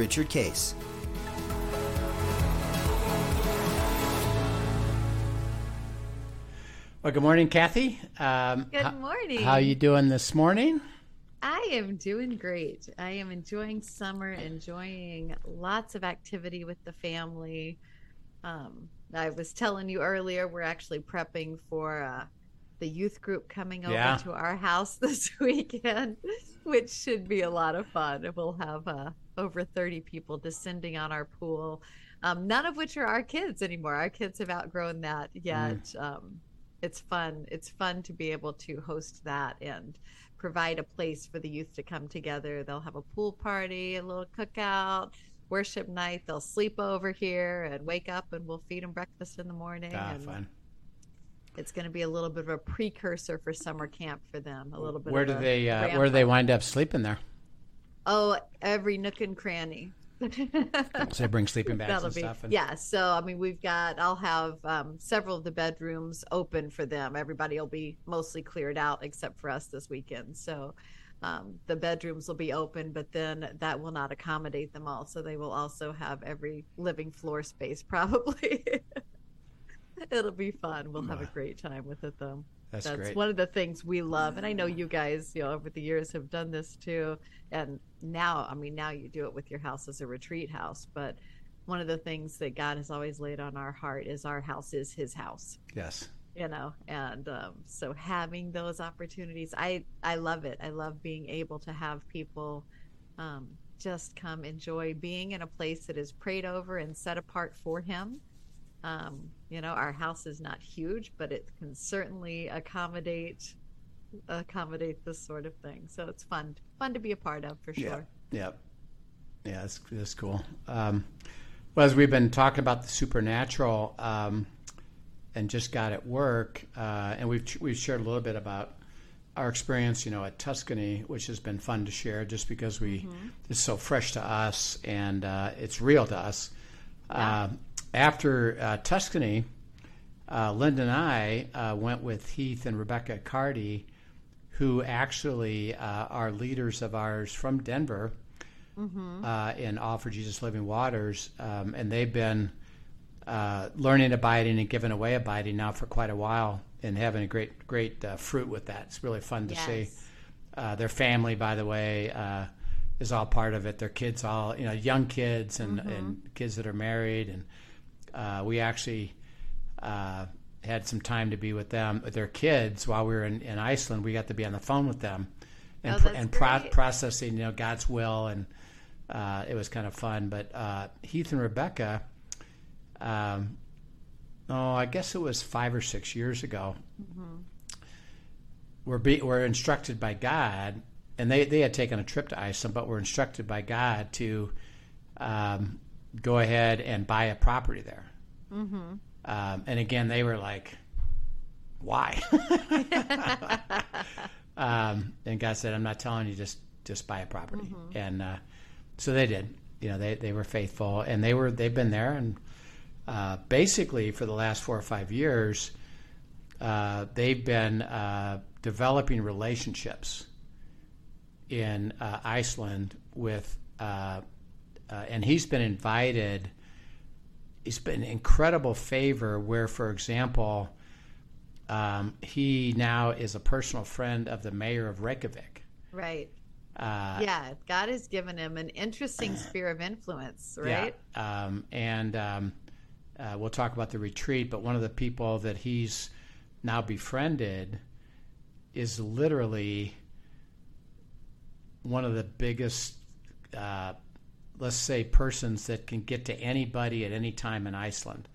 Richard Case. Well, good morning, Kathy. Um, good how, morning. How are you doing this morning? I am doing great. I am enjoying summer, enjoying lots of activity with the family. Um, I was telling you earlier, we're actually prepping for uh, the youth group coming over yeah. to our house this weekend, which should be a lot of fun. We'll have uh, over 30 people descending on our pool, um, none of which are our kids anymore. Our kids have outgrown that yet. Mm. Um, it's fun. It's fun to be able to host that and provide a place for the youth to come together. They'll have a pool party, a little cookout, worship night. They'll sleep over here and wake up, and we'll feed them breakfast in the morning. Ah, and fun. It's going to be a little bit of a precursor for summer camp for them. A little bit. Where do they uh, Where do they wind up sleeping there? Oh, every nook and cranny. so bring sleeping bags That'll and be, stuff. And... Yeah. So I mean, we've got. I'll have um, several of the bedrooms open for them. Everybody will be mostly cleared out except for us this weekend. So um, the bedrooms will be open, but then that will not accommodate them all. So they will also have every living floor space probably. It'll be fun. We'll have a great time with it though. That's, That's great. one of the things we love. And I know you guys, you know, over the years have done this too. And now, I mean, now you do it with your house as a retreat house. But one of the things that God has always laid on our heart is our house is his house. Yes. You know, and um, so having those opportunities, I, I love it. I love being able to have people um, just come enjoy being in a place that is prayed over and set apart for him um, you know, our house is not huge, but it can certainly accommodate accommodate this sort of thing. So it's fun, fun to be a part of for sure. Yeah, yeah, yeah that's that's cool. Um, well, as we've been talking about the supernatural, um, and just got at work, uh, and we've we've shared a little bit about our experience, you know, at Tuscany, which has been fun to share, just because we mm-hmm. it's so fresh to us and uh, it's real to us. Yeah. Uh, after uh, Tuscany, uh, Linda and I uh, went with Heath and Rebecca Cardy, who actually uh, are leaders of ours from Denver mm-hmm. Uh, in All for Jesus Living Waters, um, and they've been uh, learning abiding and giving away abiding now for quite a while, and having a great great fruit with that. It's really fun to yes. see. their family, by the way is all part of it. Their kids, all you know, young kids and, mm-hmm. and kids that are married, and uh, we actually uh, had some time to be with them, with their kids while we were in, in Iceland. We got to be on the phone with them and, oh, and pro- processing, you know, God's will, and uh, it was kind of fun. But uh, Heath and Rebecca, um, oh, I guess it was five or six years ago. Mm-hmm. Were be, were instructed by God, and they they had taken a trip to Iceland, but were instructed by God to. Um, go ahead and buy a property there. Mm-hmm. Um, and again, they were like, why? um, and God said, I'm not telling you, just just buy a property. Mm-hmm. And uh, so they did. You know, they, they were faithful, and they were they've been there, and uh, basically for the last four or five years, uh, they've been uh, developing relationships in uh, Iceland with uh, and he's been invited. He's been incredible favor. Where, for example, um, he now is a personal friend of the mayor of Reykjavik. Right. Uh, yeah, God has given him an interesting sphere of influence, right? Yeah, um, and um, uh, we'll talk about the retreat. But one of the people that he's now befriended is literally one of the biggest uh, let's say persons that can get to anybody at any time in Iceland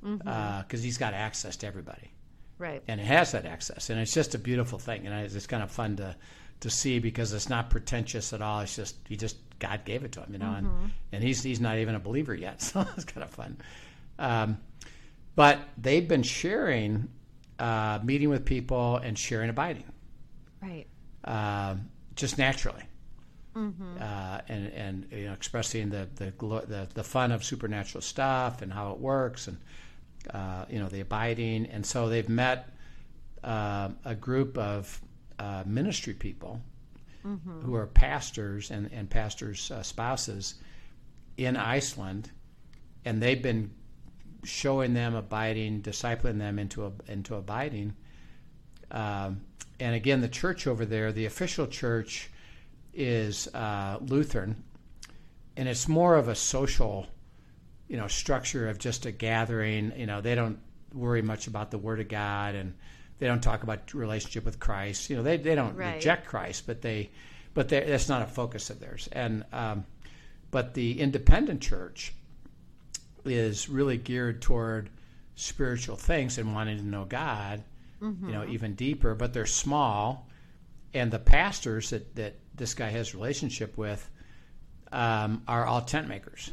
because mm-hmm. uh, he's got access to everybody. Right. And it has that access, and it's just a beautiful thing, and it's kind of fun to to see because it's not pretentious at all. It's just he just God gave it to him, you know, mm-hmm. and, and he's he's not even a believer yet, so it's kind of fun. Um, but they've been sharing, uh, meeting with people and sharing abiding, right? Uh, just naturally, mm-hmm. uh, and and you know, expressing the, the the the fun of supernatural stuff and how it works, and uh, you know the abiding, and so they've met uh, a group of uh, ministry people mm-hmm. who are pastors and, and pastors' uh, spouses in Iceland, and they've been showing them abiding, discipling them into a, into abiding. Um, and again, the church over there, the official church, is uh, Lutheran, and it's more of a social, you know, structure of just a gathering. You know, they don't worry much about the Word of God and they don't talk about relationship with Christ. You know, they, they don't right. reject Christ, but they, but they, that's not a focus of theirs. And um, but the independent church is really geared toward spiritual things and wanting to know God, mm-hmm. you know, mm-hmm. even deeper. But they're small, and the pastors that that this guy has relationship with um, are all tent makers.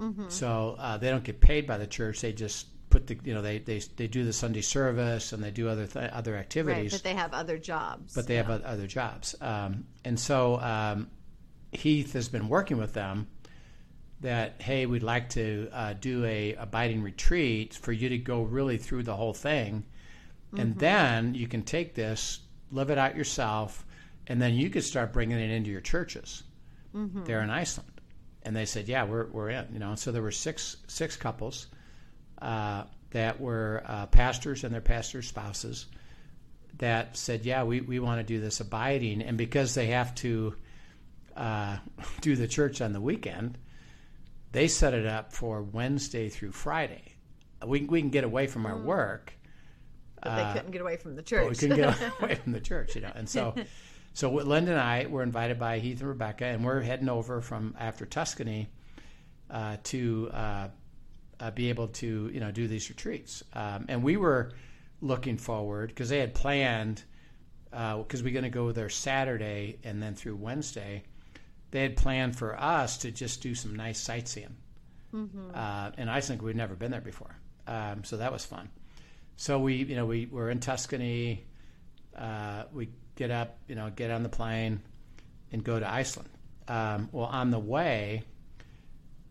Mm-hmm. So uh, they don't get paid by the church; they just put the you know they they, they do the Sunday service and they do other th- other activities. Right, but they have other jobs. But they yeah. have other jobs, um, and so um, Heath has been working with them. That hey, we'd like to uh, do a abiding retreat for you to go really through the whole thing, mm-hmm. and then you can take this, live it out yourself, and then you could start bringing it into your churches mm-hmm. there in Iceland. And they said, yeah, we're we're in, you know. And so there were six six couples uh, that were uh, pastors and their pastors' spouses that said, "Yeah, we, we want to do this abiding," and because they have to uh, do the church on the weekend, they set it up for Wednesday through Friday. We we can get away from our mm. work, but they uh, couldn't get away from the church. we couldn't get away from the church, you know, and so. So Linda and I were invited by Heath and Rebecca, and we're heading over from after Tuscany uh, to uh, uh, be able to you know do these retreats. Um, and we were looking forward because they had planned because uh, we're going to go there Saturday and then through Wednesday. They had planned for us to just do some nice sightseeing. Mm-hmm. Uh, in Iceland, we'd never been there before, um, so that was fun. So we, you know, we were in Tuscany. Uh, we get up, you know, get on the plane, and go to Iceland. Um, well, on the way,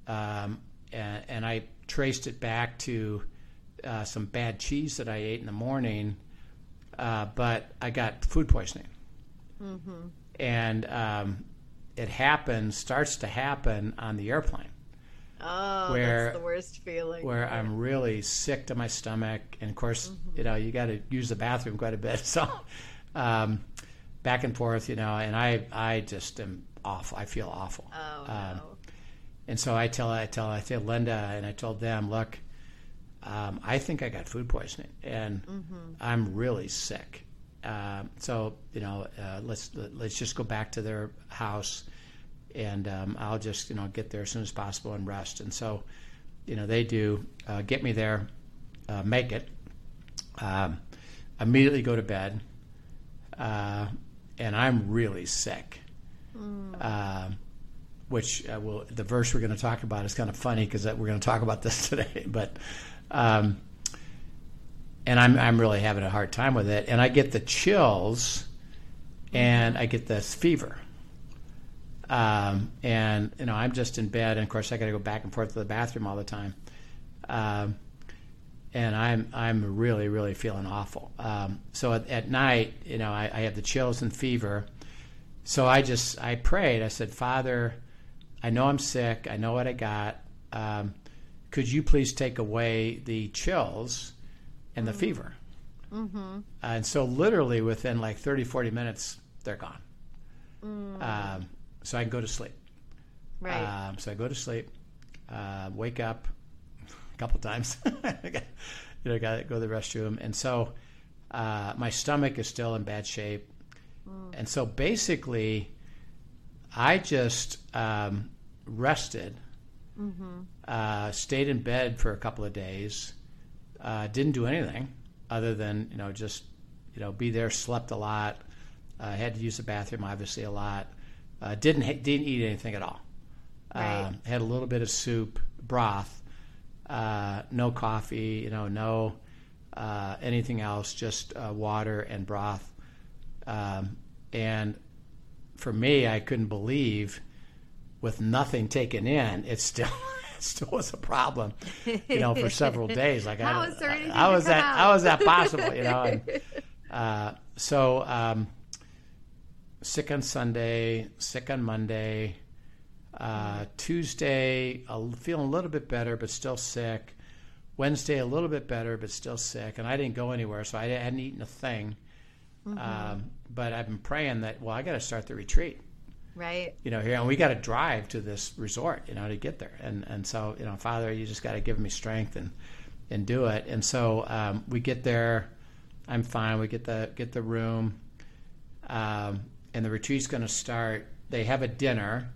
um, and, and, I traced it back to uh, some bad cheese that I ate in the morning, uh, but I got food poisoning. Mm-hmm. And um, it happens, starts to happen on the airplane. Oh, where, that's the worst feeling. Where I'm really sick to my stomach, and of course, mm-hmm. you know, you got to use the bathroom quite a bit. So, um, back and forth, you know, and I, I just am awful. I feel awful. Oh um, no. And so I tell I tell I tell Linda and I told them, look, um, I think I got food poisoning and mm-hmm. I'm really sick. Uh, so you know, uh, let's let's just go back to their house, and um, I'll just you know get there as soon as possible and rest. And so, you know, they do uh, get me there, uh, make it, um, immediately go to bed, uh, and I'm really sick. Mm which uh, will the verse we're going to talk about is kind of funny because we're going to talk about this today. But um, and I'm I'm really having a hard time with it, and I get the chills, and I get this fever. Um, and you know I'm just in bed, and of course I got to go back and forth to the bathroom all the time. Um, and I'm I'm really really feeling awful. Um, so at, at, night, you know, I, I have the chills and fever. So I just I prayed. I said, Father, I know I'm sick. I know what I got. Um, could you please take away the chills and the mm-hmm. fever? Mm-hmm. and so, literally, within like 30, 40 minutes, they're gone. Mm. Um, so I can go to sleep. Right. Um, so I go to sleep, uh, wake up a couple times. you know, got to go to the restroom. And so uh, my stomach is still in bad shape. Mm. And so basically, I just um, rested, mm-hmm. uh, stayed in bed for a couple of days, uh, didn't do anything other than you know just you know be there, slept a lot, uh, had to use the bathroom obviously a lot, Uh, didn't ha- didn't eat anything at all. Right. Um, had a little bit of soup, broth, uh, no coffee, you know, no uh, anything else, just uh, water and broth. Um, and for me, I couldn't believe with nothing taken in, it still it still was a problem, you know, for several days. Like How I, is there anything how that? out? How was that possible? You know. And, uh, so um, sick on Sunday, sick on Monday. Uh, Tuesday, uh, feeling a little bit better, but still sick. Wednesday, a little bit better, but still sick. And I didn't go anywhere, so I hadn't eaten a thing. Um, but I've been praying that, well, I got to start the retreat, Right. you know, here, and we got to drive to this resort, you know, to get there. And and so, you know, Father, you just got to give me strength and and do it. And so um, we get there. I'm fine. We get the get the room, um, and the retreat's going to start. They have a dinner.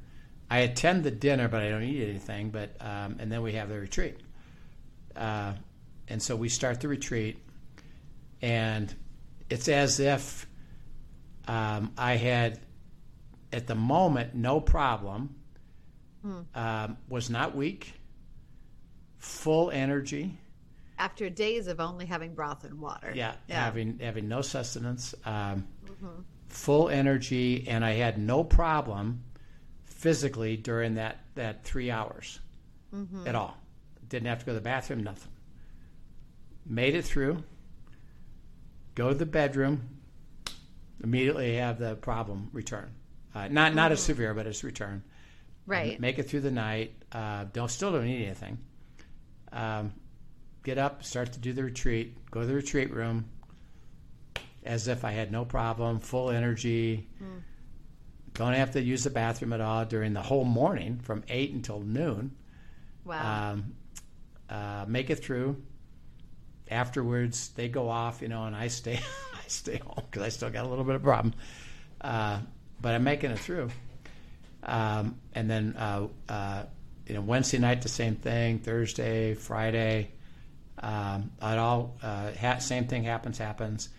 I attend the dinner, but I don't eat anything. But um, and then we have the retreat. Uh, and so we start the retreat, and it's as if um, I had, at the moment, no problem. Um, was not weak. Full energy. After days of only having broth and water. Yeah, Yeah. having having no sustenance, um, full energy, and I had no problem physically during that that three hours at all. Didn't have to go to the bathroom, nothing. Made it through. Go to the bedroom. Immediately have the problem return. Uh, not not as severe, but it's return. Right. Make it through the night. Uh, don't still don't need anything. Um, get up, start to do the retreat. Go to the retreat room, as if I had no problem, full energy. Don't have to use the bathroom at all during the whole morning from eight until noon. Wow. Um, uh, make it through. Afterwards, they go off, you know, and I stay. I stay home because I still got a little bit of problem. Uh, but I'm making it through. Um, and then, uh, uh, you know, Wednesday night the same thing. Thursday, Friday, um, it all uh, ha- same thing happens. Happens.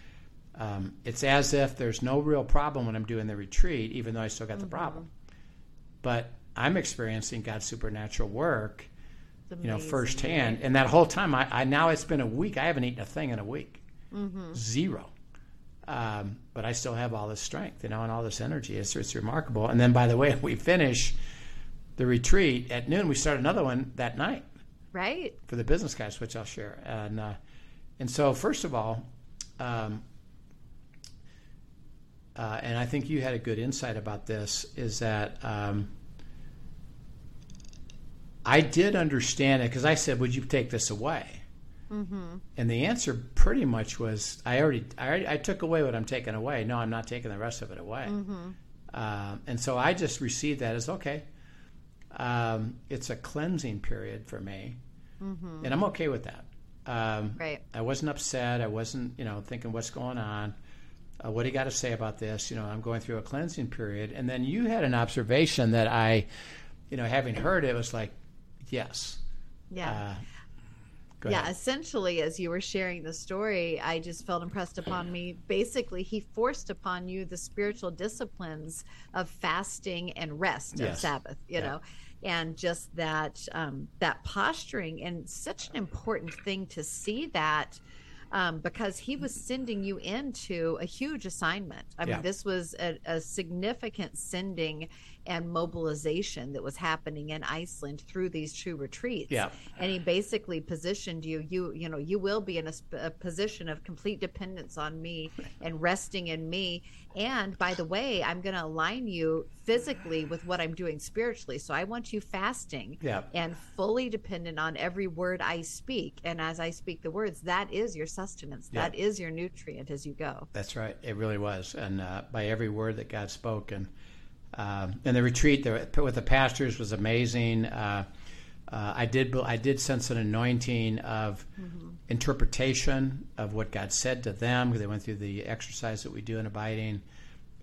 Um, it's as if there's no real problem when I'm doing the retreat, even though I still got the problem. But I'm experiencing God's supernatural work, you know, firsthand. right? And that whole time, I, I now it's been a week. I haven't eaten a thing in a week, zero. Um, but I still have all this strength, you know, and all this energy. It's, it's remarkable. And then, by the way, we finish the retreat at noon. We start another one that night Right. for the business guys, which I'll share. And uh, and so, first of all, um, uh, and I think you had a good insight about this, is that um, I did understand it because I said, "Would you take this away?" Mm-hmm. And the answer pretty much was, "I already, I already, I took away what I'm taking away. No, I'm not taking the rest of it away." Um, and so I just received that as okay. Um, it's a cleansing period for me, and I'm okay with that. Um, Right. I wasn't upset. I wasn't, you know, thinking what's going on. Uh, what do you got to say about this? You know, I'm going through a cleansing period, and then you had an observation that I, you know, having heard it, was like, yes. Yeah. Uh, yeah, ahead. essentially, as you were sharing the story, I just felt impressed upon me. Basically, he forced upon you the spiritual disciplines of fasting and rest of Sabbath, you Yeah. know, and just that um, that posturing, and such an important thing to see that. Um, because he was sending you into a huge assignment. I Yeah. mean, this was a, a significant sending and mobilization that was happening in Iceland through these two retreats Yeah. and he basically positioned you you you know you will be in a, a position of complete dependence on me and resting in me and by the way i'm going to align you physically with what i'm doing spiritually so i want you fasting Yeah. and fully dependent on every word i speak and as i speak the words that is your sustenance Yeah. that is your nutrient as you go That's right. It really was, and uh, by every word that God spoke, and um, and the retreat there with the pastors was amazing. Uh, uh, I did I did sense an anointing of interpretation of what God said to them. They went through the exercise that we do in abiding,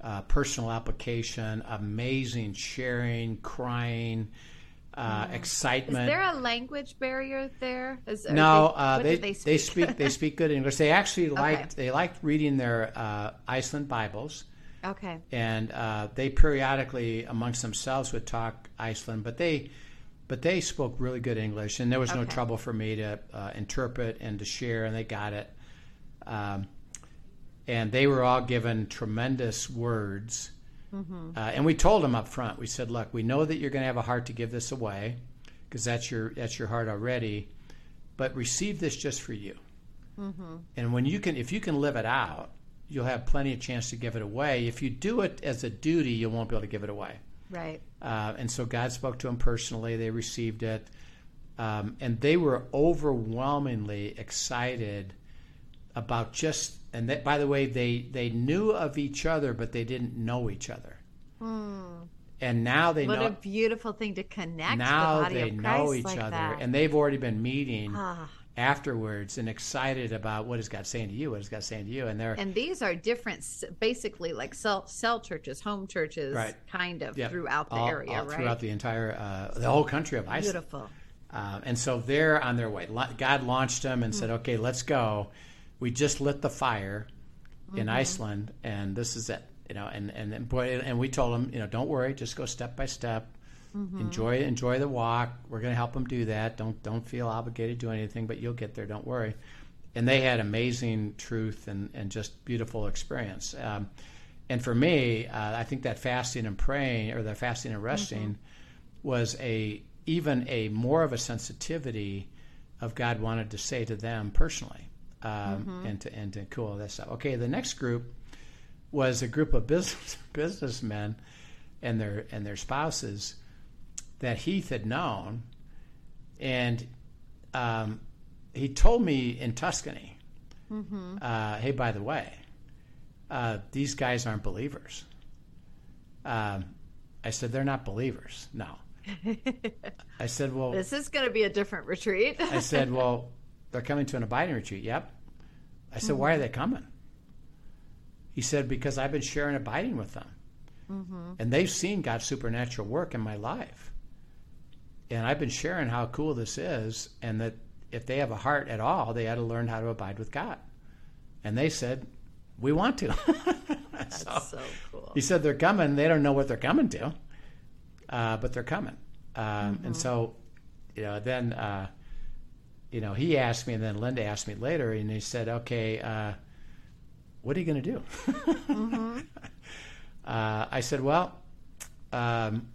uh, personal application, amazing sharing, crying, uh, is excitement. there a language barrier there is, No, they, uh, they, they they speak speak they speak good English. They actually liked Okay. they liked reading their uh, Iceland Bibles, Okay. and uh, they periodically amongst themselves would talk Iceland, but they but they spoke really good English, and there was no trouble for me to uh, interpret and to share, and they got it. Um, and they were all given tremendous words, uh, and we told them up front. We said, "Look, we know that you're going to have a heart to give this away, because that's your that's your heart already, but receive this just for you." And when you can, if you can live it out, you'll have plenty of chance to give it away. If you do it as a duty, you won't be able to give it away. Right. Uh, and so God spoke to them personally. They received it, um, and they were overwhelmingly excited about just. And that, by the way, they they knew of each other, but they didn't know each other. And now they Hmm. What know. a beautiful thing to connect now the body they of Christ know each like other, that. and they've already been meeting Ah. Afterwards and excited about what is God saying to you, what is God saying to you, and they're And these are different, basically like cell, cell churches, home churches, Right. kind of yeah, throughout the all- area, all right? throughout the entire uh, the whole country of Iceland. Beautiful. Uh, and so they're on their way. God launched them and said, "Okay, let's go." We just lit the fire in Iceland, and this is it. You know, and and and, boy, and we told them, you know, don't worry, just go step by step. Enjoy enjoy the walk. We're going to help them do that. Don't don't feel obligated to do anything, but you'll get there. Don't worry. And they had amazing truth and and just beautiful experience. Um, and for me, uh, I think that fasting and praying, or the fasting and resting, was a even a more of a sensitivity of God wanted to say to them personally, um, and to and to cool this stuff. Okay, the next group was a group of business businessmen and their and their spouses that Heath had known, and um, he told me in Tuscany, uh, "Hey, by the way, uh, these guys aren't believers." Um, I said, "They're not believers." No. I said, "Well, This is going to be a different retreat. I said, "Well, they're coming to an abiding retreat." Yep. I said, "Why are they coming?" He said, "Because I've been sharing abiding with them, and they've seen God's supernatural work in my life, and I've been sharing how cool this is, and that if they have a heart at all, they ought to learn how to abide with God." And they said, "We want to." That's So- so cool. he said they're coming. They don't know what they're coming to, uh, but they're coming. Um, And so, you know, then, uh, you know, he asked me, and then Linda asked me later, and he said, "Okay, uh, what are you going to do?" uh, I said, "Well, um,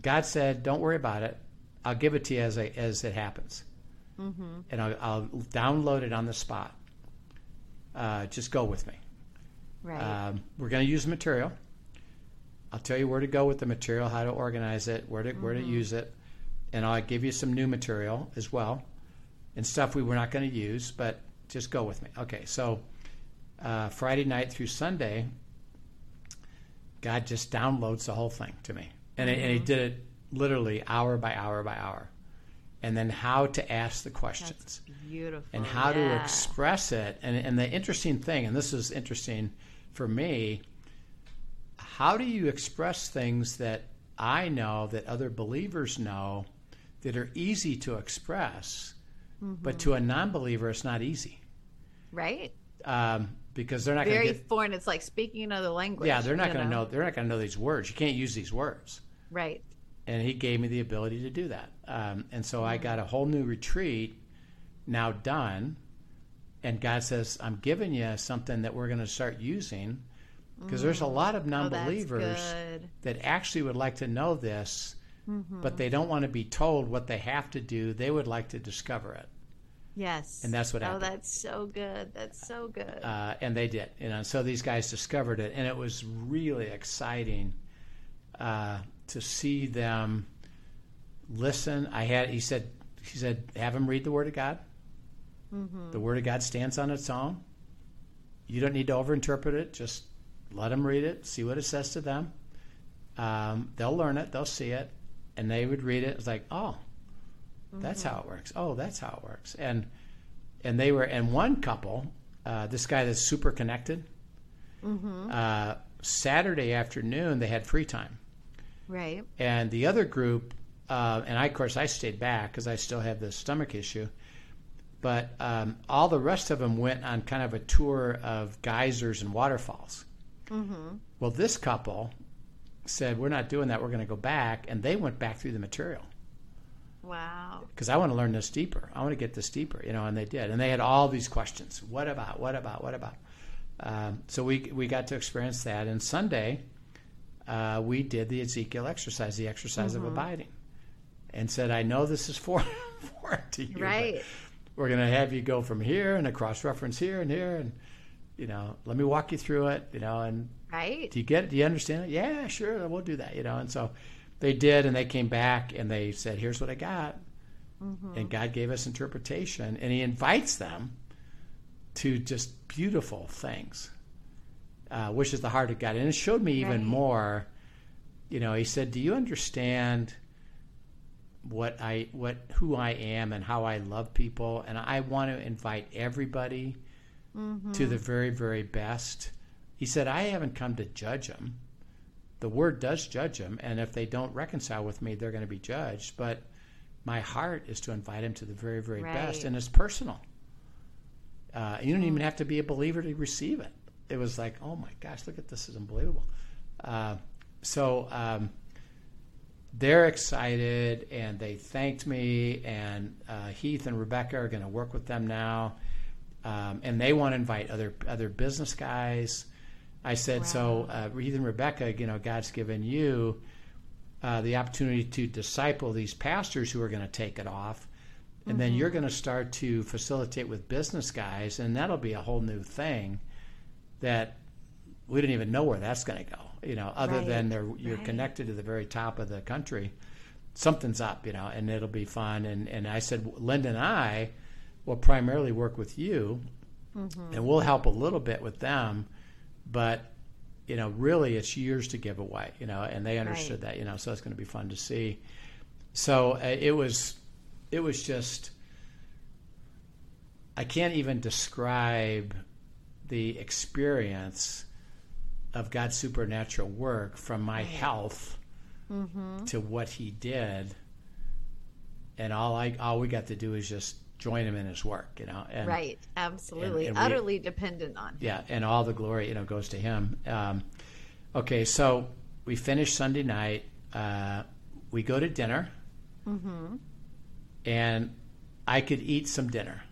God said, don't worry about it. I'll give it to you as I, as it happens, and I'll, I'll download it on the spot. Uh, just go with me." Right. Um, we're going to use material. I'll tell you where to go with the material, how to organize it, where to where to use it, and I'll give you some new material as well, and stuff we were not going to use, but just go with me. Okay, so uh, Friday night through Sunday, God just downloads the whole thing to me, and, and He did it literally hour by hour by hour, and then how to ask the questions and how to express it. And, and the interesting thing, and this is interesting for me, how do you express things that I know that other believers know that are easy to express, but to a non believer, it's not easy Right. um, because they're not going to Very get. foreign. It's like speaking another language. Yeah, they're not going to know. They're not going to know these words. You can't use these words. Right. And he gave me the ability to do that. Um, and so. I got a whole new retreat now done, and God says, "I'm giving you something that we're going to start using." Because there's a lot of Oh, non-believers good. that actually would like to know this, Mm-hmm. but they don't want to be told what they have to do. They would like to discover it, Yes. And that's what happened. Oh, that's so good. That's so good. uh, and they did. You know, so these guys discovered it, and it was really exciting uh, to see them listen. I had he said he said have them read the Word of God. The Word of God stands on its own. You don't need to overinterpret it. Just let them read it, see what it says to them. Um, they'll learn it, they'll see it, and they would read it. It's like, oh, that's how it works. Oh, that's how it works. And and they were and one couple, uh, this guy that's super connected. Uh, Saturday afternoon, they had free time right. and the other group, uh, and I, of course, I stayed back because I still have the stomach issue. But um, all the rest of them went on kind of a tour of geysers and waterfalls. Mm-hmm. Well, this couple said, We're not doing that. We're going to go back. And they went back through the material Wow. because I want to learn this deeper. I want to get this deeper, you know, and they did. And they had all these questions What about? What about? What about? Um, so we, we got to experience that. And Sunday, uh, we did the Ezekiel exercise, the exercise of abiding, and said, I know this is foreign, foreign to you. Right. we're going to have you go from here and a cross reference here and here. And, you know, let me walk you through it, you know, and Right. do you get it? Do you understand it? Yeah, sure, we'll do that. You know, and so they did, and they came back and they said, "Here's what I got," and God gave us interpretation, and He invites them to just beautiful things, uh, which is the heart of God, and it showed me even Right. more. You know, He said, "Do you understand?" what I what who I am and how I love people and I want to invite everybody to the very very best. He said I haven't come to judge them. The word does judge them and if they don't reconcile with me they're going to be judged, but my heart is to invite them to the very very best and it's personal. Uh, you don't even have to be a believer to receive it. It was like, oh my gosh, look at this! Is unbelievable. Uh, so um, they're excited and they thanked me and uh, heath and rebecca are going to work with them now. Um, and they want to invite other other business guys. I said so uh, heath and rebecca you know god's given you uh, the opportunity to disciple these pastors who are going to take it off. And then you're going to start to facilitate with business guys and that'll be a whole new thing that we didn't even know where that's going to go you know other Right. than they're, you're Right. connected to the very top of the country something's up you know and it'll be fun and and i said linda and i will primarily work with you and we'll help a little bit with them but you know really it's yours to give away you know and they understood that you know so it's going to be fun to see so uh, it was it was just i can't even describe the experience of God's supernatural work from my health to what He did, and all I all we got to do is just join Him in His work, you know. And, Right. Absolutely. and we- Utterly dependent on him. Yeah, and all the glory, you know, goes to Him. Um, okay, so we finish Sunday night. Uh, we go to dinner, and I could eat some dinner.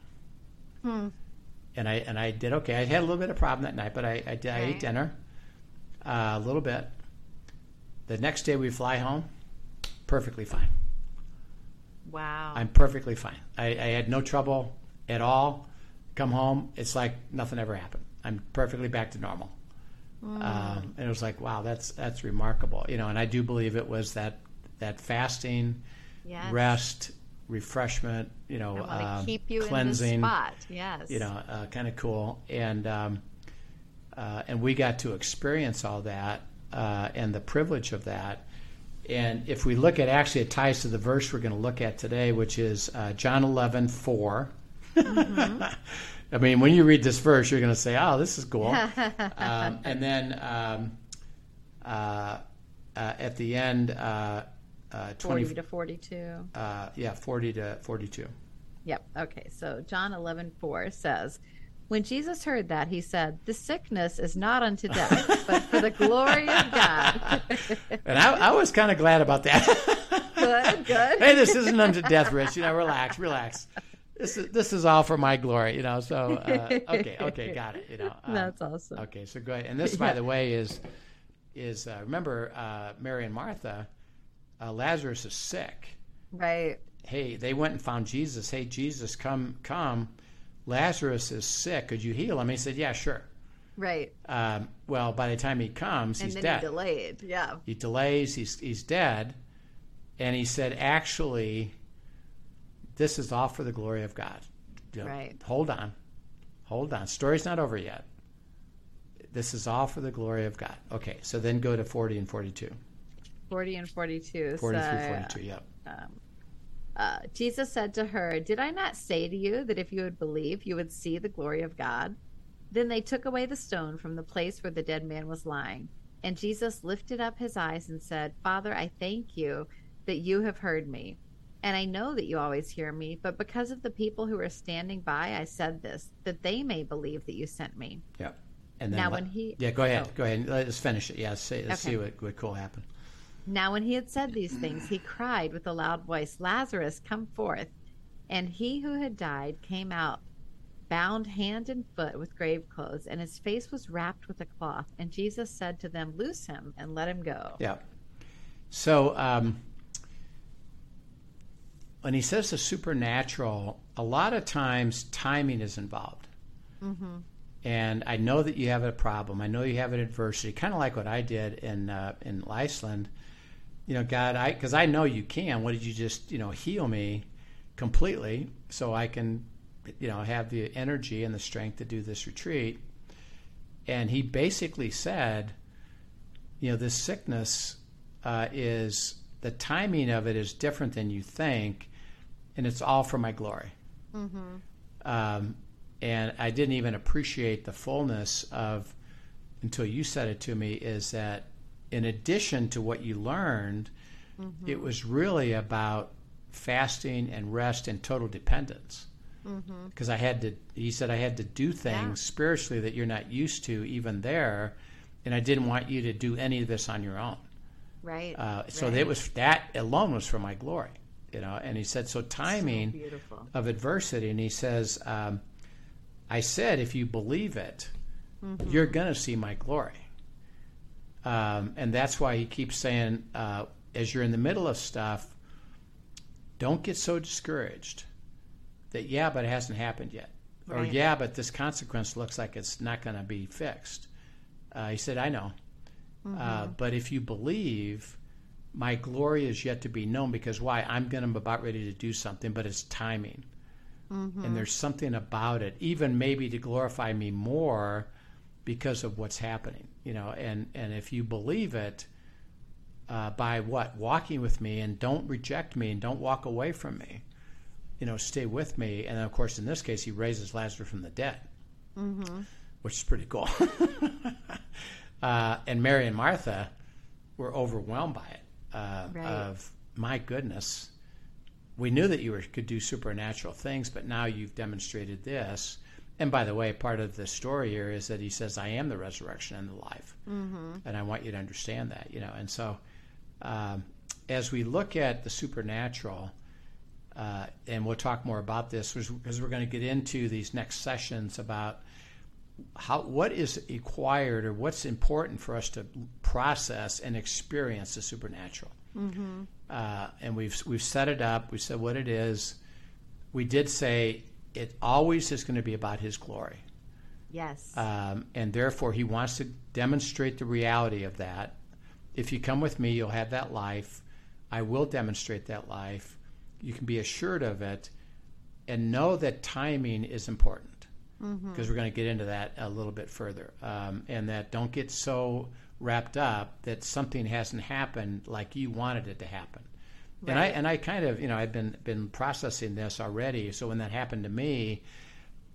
And I and I did okay. I had a little bit of problem that night, but I I, did, I ate dinner uh, a little bit. The next day we fly home, perfectly fine. Wow. I'm perfectly fine. I, I had no trouble at all. Come home, it's like nothing ever happened. I'm perfectly back to normal. Um, and it was like, wow, that's that's remarkable, you know. And I do believe it was that that fasting, yes. rest, refreshment, you know, um, keep you cleansing, in spot. Yes. you know, uh, kind of cool. And um, uh, and we got to experience all that uh, and the privilege of that. And if we look at actually, it ties to the verse we're going to look at today, which is uh, John 11, 4. I mean, when you read this verse, you're going to say, oh, this is cool. um, and then um, uh, uh, at the end, uh, uh, 20, 40 to 42. uh, yeah, 40 to 42. Yep. Okay. So John 11, 4 says, When Jesus heard that, he said, The sickness is not unto death, but for the glory of God. And I, I was kind of glad about that. good, good. hey, this isn't unto death, Rich. You know, relax, relax. This is this is all for my glory. You know, so uh, okay, okay, got it. You know, um, That's awesome. okay. So go ahead. And this, by the way, is is uh, remember uh, Mary and Martha. Uh, Lazarus is sick. Right. Hey, they went and found Jesus. Hey, Jesus, come, come. Lazarus is sick. Could you heal him? He said, Yeah, sure. Right. Um, well, by the time he comes, And he's dead. he delayed. Yeah. he delays he's he's dead and he said actually this is all for the glory of god You know, Right. hold on hold on story's not over yet this is all for the glory of god okay so then go to 40 and 42 40 and 42. 40 so, through 42 yep uh, Jesus said to her, Did I not say to you that if you would believe, you would see the glory of God? Then they took away the stone from the place where the dead man was lying. And Jesus lifted up his eyes and said, Father, I thank you that you have heard me. And I know that you always hear me, but because of the people who are standing by, I said this, that they may believe that you sent me. Yeah. and then Now, let- when he- yeah, go ahead, oh. go ahead. Let's finish it. Yeah, say, let's Okay. see what what cool happened. Now, when he had said these things, he cried with a loud voice, Lazarus, come forth. And he who had died came out, bound hand and foot with grave clothes, and his face was wrapped with a cloth. And Jesus said to them, Loose him and let him go. Yeah. So um, when he says the supernatural, a lot of times timing is involved. Mm-hmm And I know that you have a problem. I know you have an adversity, kind of like what I did in uh, in Iceland. You know, God, I because I know you can. What did you just you know heal me completely so I can you know have the energy and the strength to do this retreat? And he basically said, you know, this sickness uh, is the timing of it is different than you think, and it's all for my glory. Um, and I didn't even appreciate the fullness of until you said it to me is that in addition to what you learned, it was really about fasting and rest and total dependence. Because I had to, he said, I had to do things Yeah. spiritually that you're not used to, even there, and I didn't want you to do any of this on your own. Right. Uh, so right. it was that alone was for my glory, you know. And he said, so timing So of adversity, and he says, um, I said, if you believe it, Mm-hmm. you're going to see my glory. Um, and that's why he keeps saying, uh, as you're in the middle of stuff, don't get so discouraged that, yeah, but it hasn't happened yet. Or, yeah, but this consequence looks like it's not going to be fixed. Uh, he said, I know. Uh, but if you believe, my glory is yet to be known because why? I'm going to be about ready to do something, but it's timing. And there's something about it, even maybe to glorify me more because of what's happening, you know. And and if you believe it, uh, by what walking with me and don't reject me and don't walk away from me, you know, stay with me. And of course, in this case, he raises Lazarus from the dead, which is pretty cool. uh, and Mary and Martha were overwhelmed by it. Uh, Right. Of my goodness, we knew that you were, could do supernatural things, but now you've demonstrated this. And by the way, part of the story here is that he says, "I am the resurrection and the life," mm-hmm. and I want you to understand that, you know. And so, um, as we look at the supernatural, uh, and we'll talk more about this because we're going to get into these next sessions about how what is required or what's important for us to process and experience the supernatural. Uh, and we've we've set it up. We said what it is. We did say it always is going to be about His glory, Yes. um, and therefore He wants to demonstrate the reality of that. If you come with me, you'll have that life. I will demonstrate that life. You can be assured of it, and know that timing is important because we're going to get into that a little bit further. Um, and that don't get so wrapped up that something hasn't happened like you wanted it to happen. And I and I kind of you know I've been been processing this already. So when that happened to me,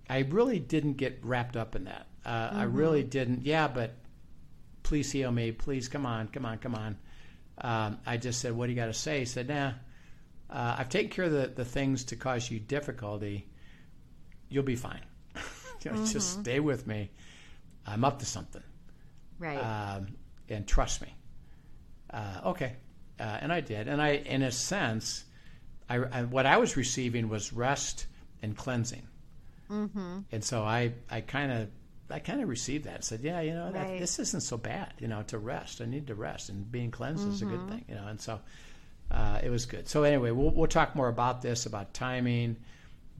I really didn't get wrapped up in that. Uh, I really didn't. Yeah, but please heal me. Please come on, come on, come on. Um, I just said, what do you got to say? He said, nah. Uh, I've taken care of the, the things to cause you difficulty. You'll be fine. You know, Just stay with me. I'm up to something. right. Um, and trust me. Uh, okay. Uh, and I did. And I, in a sense, I, I, what I was receiving was rest and cleansing. Mm-hmm. And so I, I kind of, I kind of received that. Said, yeah, you know, that, this isn't so bad. You know, to rest. I need to rest, and being cleansed is a good thing. You know, and so uh, it was good. So anyway, we'll we'll talk more about this about timing,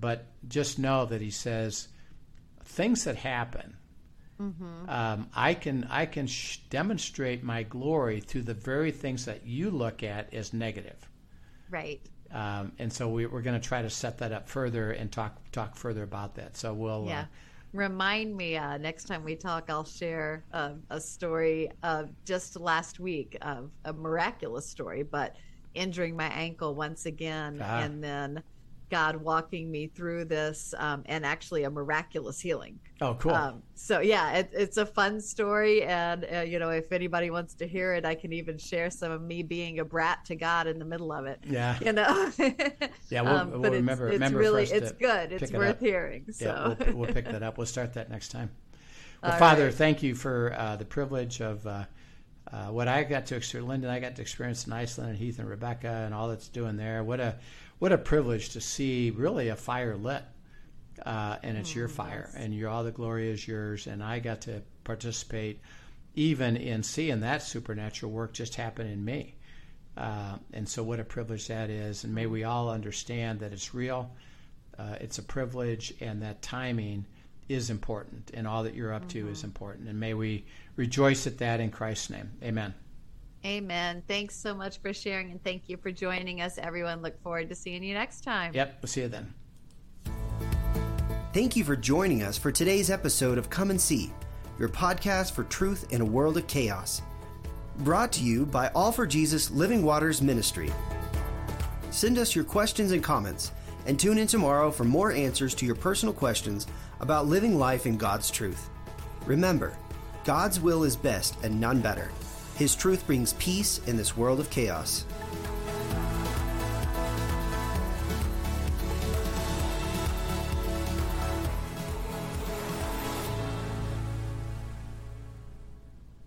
but just know that he says things that happen um, I can I can sh- demonstrate my glory through the very things that you look at as negative. right. Um, and so we, we're going to try to set that up further and talk talk further about that. So we'll Yeah. uh, Remind me uh, next time we talk, I'll share uh, a story of just last week of a miraculous story, but injuring my ankle once again, Ah. and then God walking me through this, um, and actually a miraculous healing. oh cool Um, so yeah, it, it's a fun story, and uh, you know, if anybody wants to hear it, I can even share some of me being a brat to God in the middle of it. yeah You know, Yeah, we'll- Um, we'll but remember- it's remember for really us it's to good. It's it worth hearing. So yeah we'll, we'll pick that up. We'll start that next time. Well, All Father, right. thank you for uh, the privilege of uh, uh, what I got to experience. Linda I got to experience in Iceland, and Heath and Rebecca, and all that's doing there. What a what a privilege to see really a fire lit, uh, and it's your fire, and your all the glory is yours. And I got to participate even in seeing that supernatural work just happen in me. Uh, and so, what a privilege that is. And may we all understand that it's real, uh, it's a privilege, and that timing is important, and all that you're up to is important. And may we rejoice at that in Christ's name. Amen. Amen. Thanks so much for sharing and thank you for joining us, everyone. Look forward to seeing you next time. Yep, we'll see you then. Thank you for joining us for today's episode of Come and See, your podcast for truth in a world of chaos. Brought to you by All for Jesus Living Waters Ministry. Send us your questions and comments, and tune in tomorrow for more answers to your personal questions about living life in God's truth. Remember, God's will is best and none better. His truth brings peace in this world of chaos.